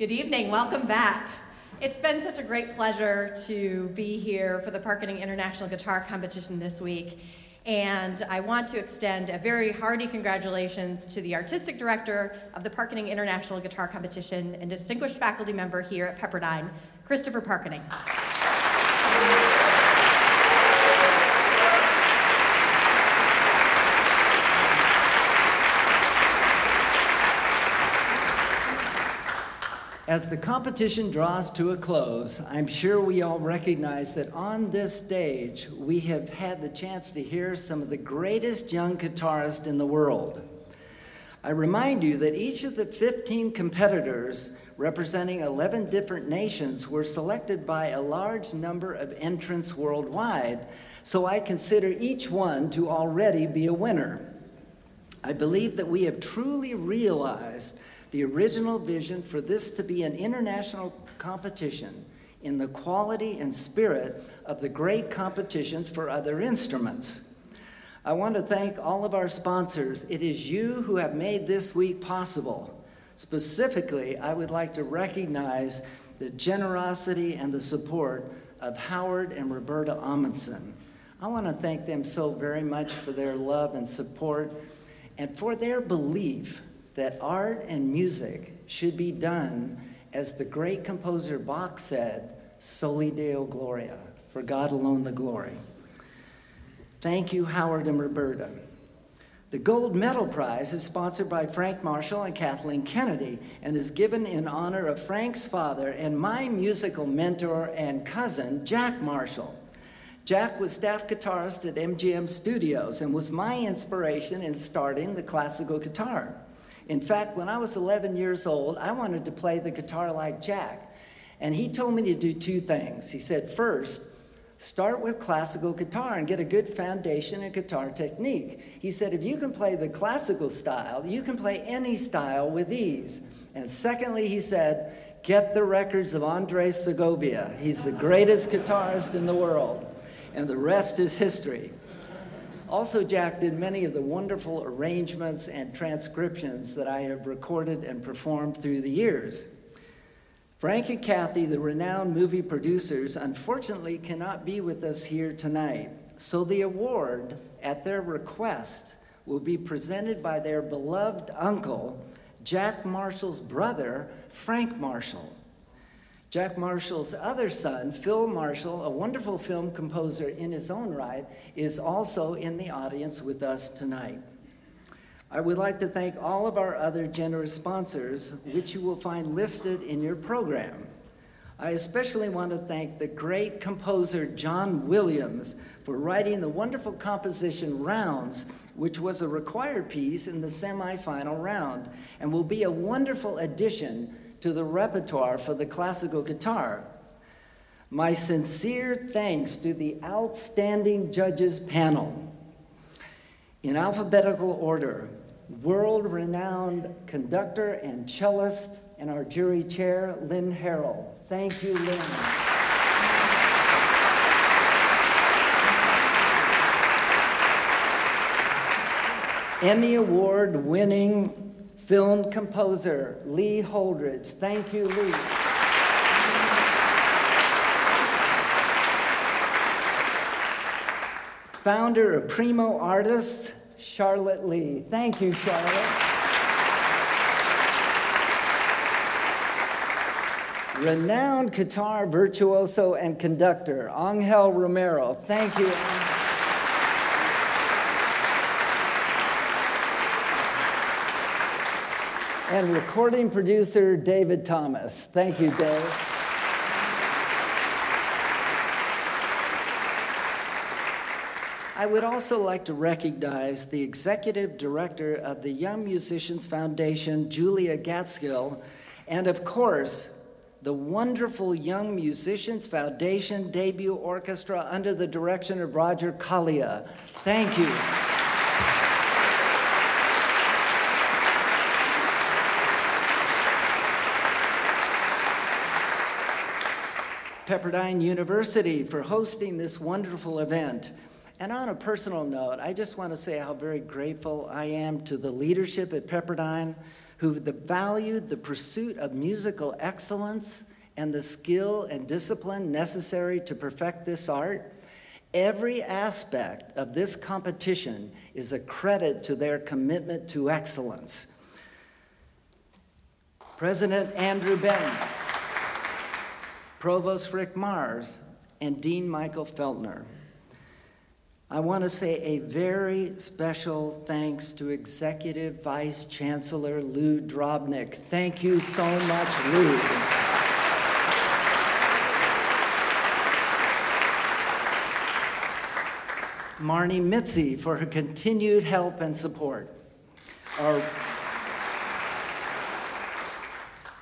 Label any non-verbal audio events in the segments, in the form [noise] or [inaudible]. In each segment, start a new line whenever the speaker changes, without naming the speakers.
Good evening, welcome back. It's been such a great pleasure to be here for the Parkening International Guitar Competition this week. And I want to extend a very hearty congratulations to the artistic director of the Parkening International Guitar Competition and distinguished faculty member here at Pepperdine, Christopher Parkening.
As the competition draws to a close, I'm sure we all recognize that on this stage we have had the chance to hear some of the greatest young guitarists in the world. I remind you that each of the 15 competitors representing 11 different nations were selected by a large number of entrants worldwide, so I consider each one to already be a winner. I believe that we have truly realized the original vision for this to be an international competition in the quality and spirit of the great competitions for other instruments. I want to thank all of our sponsors. It is you who have made this week possible. Specifically, I would like to recognize the generosity and the support of Howard and Roberta Ahmanson. I want to thank them so very much for their love and support and for their belief that art and music should be done as the great composer Bach said, Soli Deo Gloria, for God alone the glory. Thank you, Howard and Roberta. The Gold Medal Prize is sponsored by Frank Marshall and Kathleen Kennedy and is given in honor of Frank's father and my musical mentor and cousin, Jack Marshall. Jack was staff guitarist at MGM Studios and was my inspiration in starting the classical guitar. In fact, when I was 11 years old, I wanted to play the guitar like Jack. And he told me to do two things. He said, first, start with classical guitar and get a good foundation in guitar technique. He said, if you can play the classical style, you can play any style with ease. And secondly, he said, get the records of Andre Segovia. He's the greatest guitarist in the world. And the rest is history. Also, Jack did many of the wonderful arrangements and transcriptions that I have recorded and performed through the years. Frank and Kathy, the renowned movie producers, unfortunately cannot be with us here tonight. So the award, at their request, will be presented by their beloved uncle, Jack Marshall's brother, Frank Marshall. Jack Marshall's other son, Phil Marshall, a wonderful film composer in his own right, is also in the audience with us tonight. I would like to thank all of our other generous sponsors, which you will find listed in your program. I especially want to thank the great composer John Williams for writing the wonderful composition Rounds, which was a required piece in the semifinal round and will be a wonderful addition to the repertoire for the classical guitar. My sincere thanks to the outstanding judges panel. In alphabetical order, world renowned conductor and cellist and our jury chair, Lynn Harrell. Thank you, Lynn. Emmy Award winning Film composer Lee Holdridge. Thank you, Lee. Founder of Primo Artists, Charlotte Lee. Thank you, Charlotte. Renowned guitar virtuoso and conductor, Angel Romero. Thank you, and recording producer David Thomas. Thank you, Dave. I would also like to recognize the executive director of the Young Musicians Foundation, Julia Gatskill, and of course, the wonderful Young Musicians Foundation debut orchestra under the direction of Roger Collier. Thank you. Pepperdine University for hosting this wonderful event, And on a personal note, I just want to say how very grateful I am to the leadership at Pepperdine who valued the pursuit of musical excellence and the skill and discipline necessary to perfect this art. Every aspect of this competition is a credit to their commitment to excellence. President Andrew Benton, Provost Rick Marrs, and Dean Michael Feltner. I want to say a very special thanks to Executive Vice Chancellor Lou Drobnik. Thank you so much, Lou. Marnie Mitzi for her continued help and support. Our,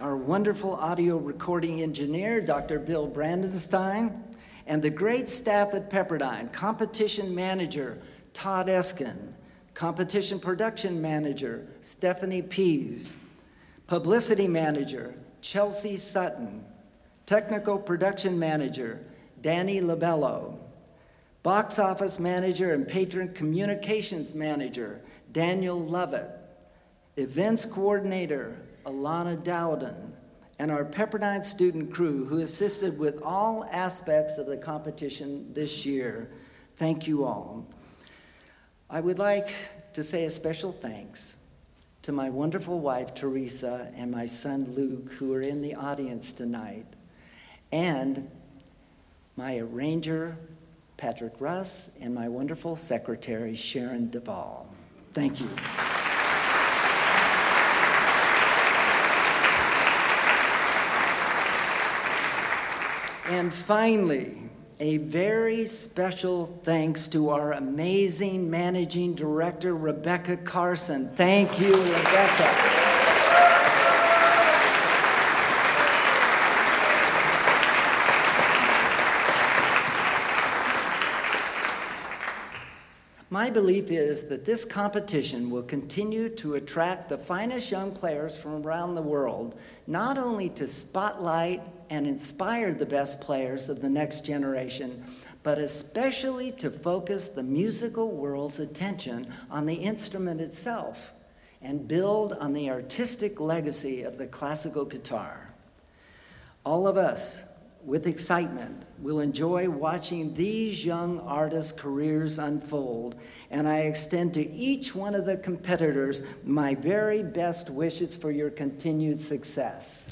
our wonderful audio recording engineer, Dr. Bill Brandenstein and the great staff at Pepperdine competition manager Todd Eskin, competition production manager Stephanie Pease, publicity manager Chelsea Sutton, technical production manager Danny Labello, box office manager and patron communications manager Daniel Lovett, events coordinator Alana Dowden, and our Pepperdine student crew who assisted with all aspects of the competition this year. Thank you all. I would like to say a special thanks to my wonderful wife, Teresa, and my son, Luke, who are in the audience tonight, and my arranger, Patrick Russ, and my wonderful secretary, Sharon Duvall. Thank you. And finally, a very special thanks to our amazing managing director, Rebecca Carson. Thank you, Rebecca. My belief is that this competition will continue to attract the finest young players from around the world, not only to spotlight and inspire the best players of the next generation, but especially to focus the musical world's attention on the instrument itself and build on the artistic legacy of the classical guitar. All of us with excitement will enjoy watching these young artists' careers unfold, and I extend to each one of the competitors my very best wishes for your continued success.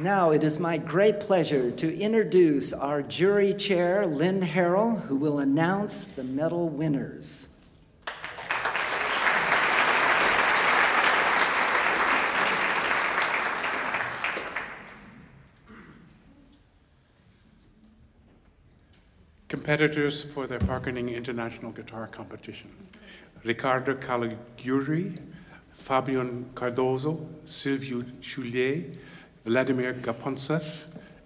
Now it is my great pleasure to introduce our jury chair, Lynn Harrell, who will announce the medal winners.
Competitors for the Parkening International Guitar Competition Riccardo Calogiuri, Fabian Cardozo, Silvio Choulier, Vladimir Gapontsev,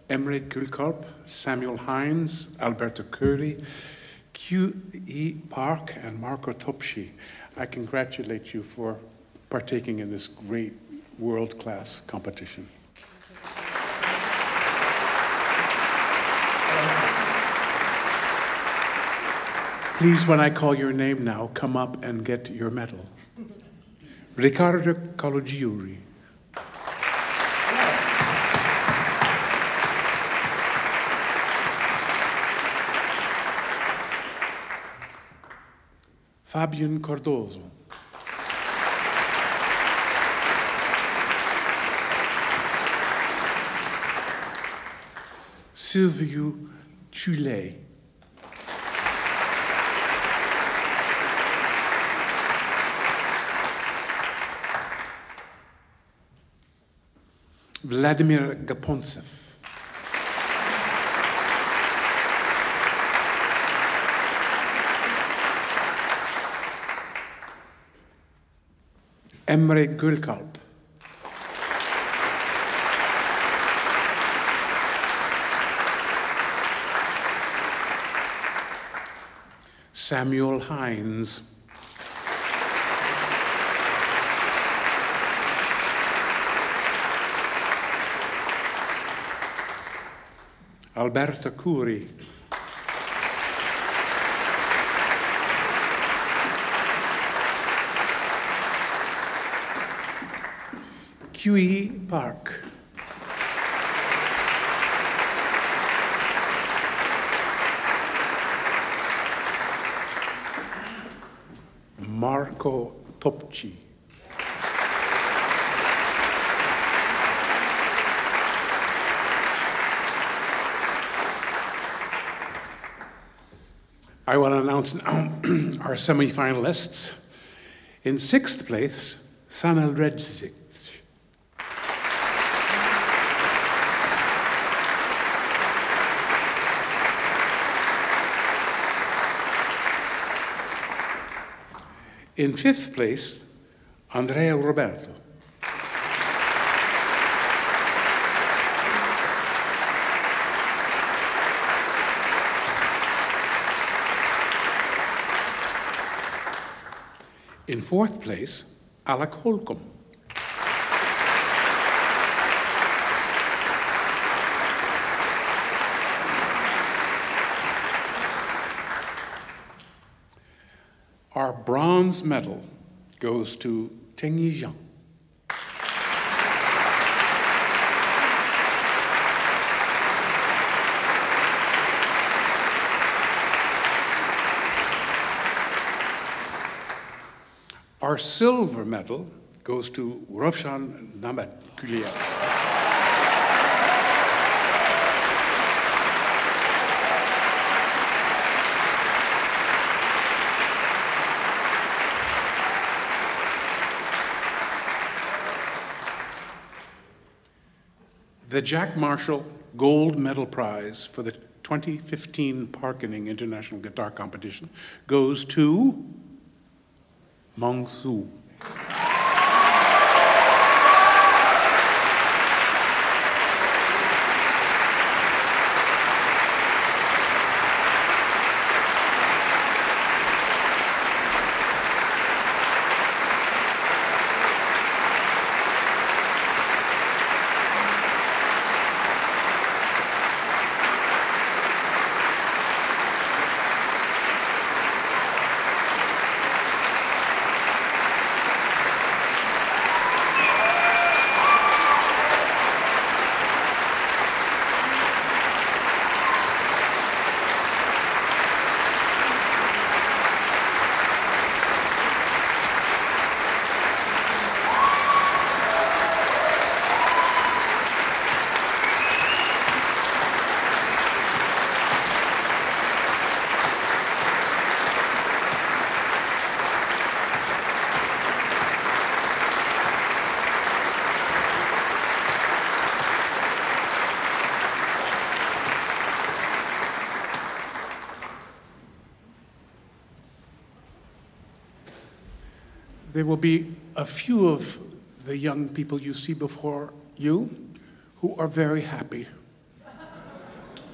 Emmerich Gulkalp, Samuel Hines, Alberto Curry, Q. E. Park, and Marco Topchii. I congratulate you for partaking in this great world class competition. Please, when I call your name now, come up and get your medal. Riccardo Calogiuri. Fabian Cardoso. Silvio Chuley. Vladimir Gapontsev. Emre Gülkalp. Samuel Hines. Alberto Curi. Kyuhee Park. Marco Topchii. I will announce now [clears throat] our semi-finalists. In sixth place, Sanel Redzic. In fifth place, Andrea Roberto. In fourth place, Alec Holcomb. Our bronze medal goes to Tengyi Zhang. Our silver medal goes to Rovshan Mamedkuliev. The Jack Marshall Gold Medal Prize for the 2015 Parkening International Guitar Competition goes to Meng Su. There will be a few of the young people you see before you who are very happy.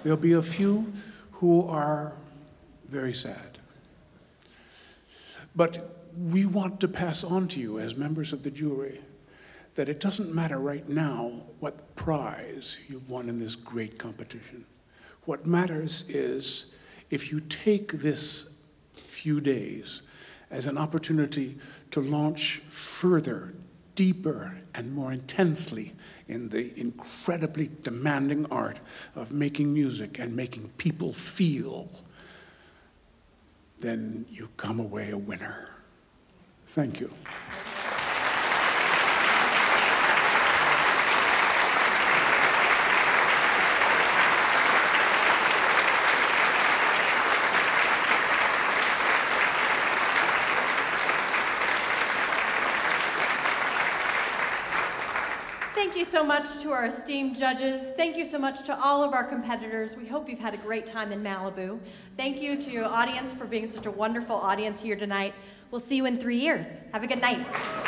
There'll be a few who are very sad. But we want to pass on to you, as members of the jury, that it doesn't matter right now what prize you've won in this great competition. What matters is if you take this few days as an opportunity to launch further, deeper, and more intensely in the incredibly demanding art of making music and making people feel, then you come away a winner. Thank you.
Much to our esteemed judges. Thank you so much to all of our competitors. We hope you've had a great time in Malibu. Thank you to your audience for being such a wonderful audience here tonight. We'll see you in three years. Have a good night.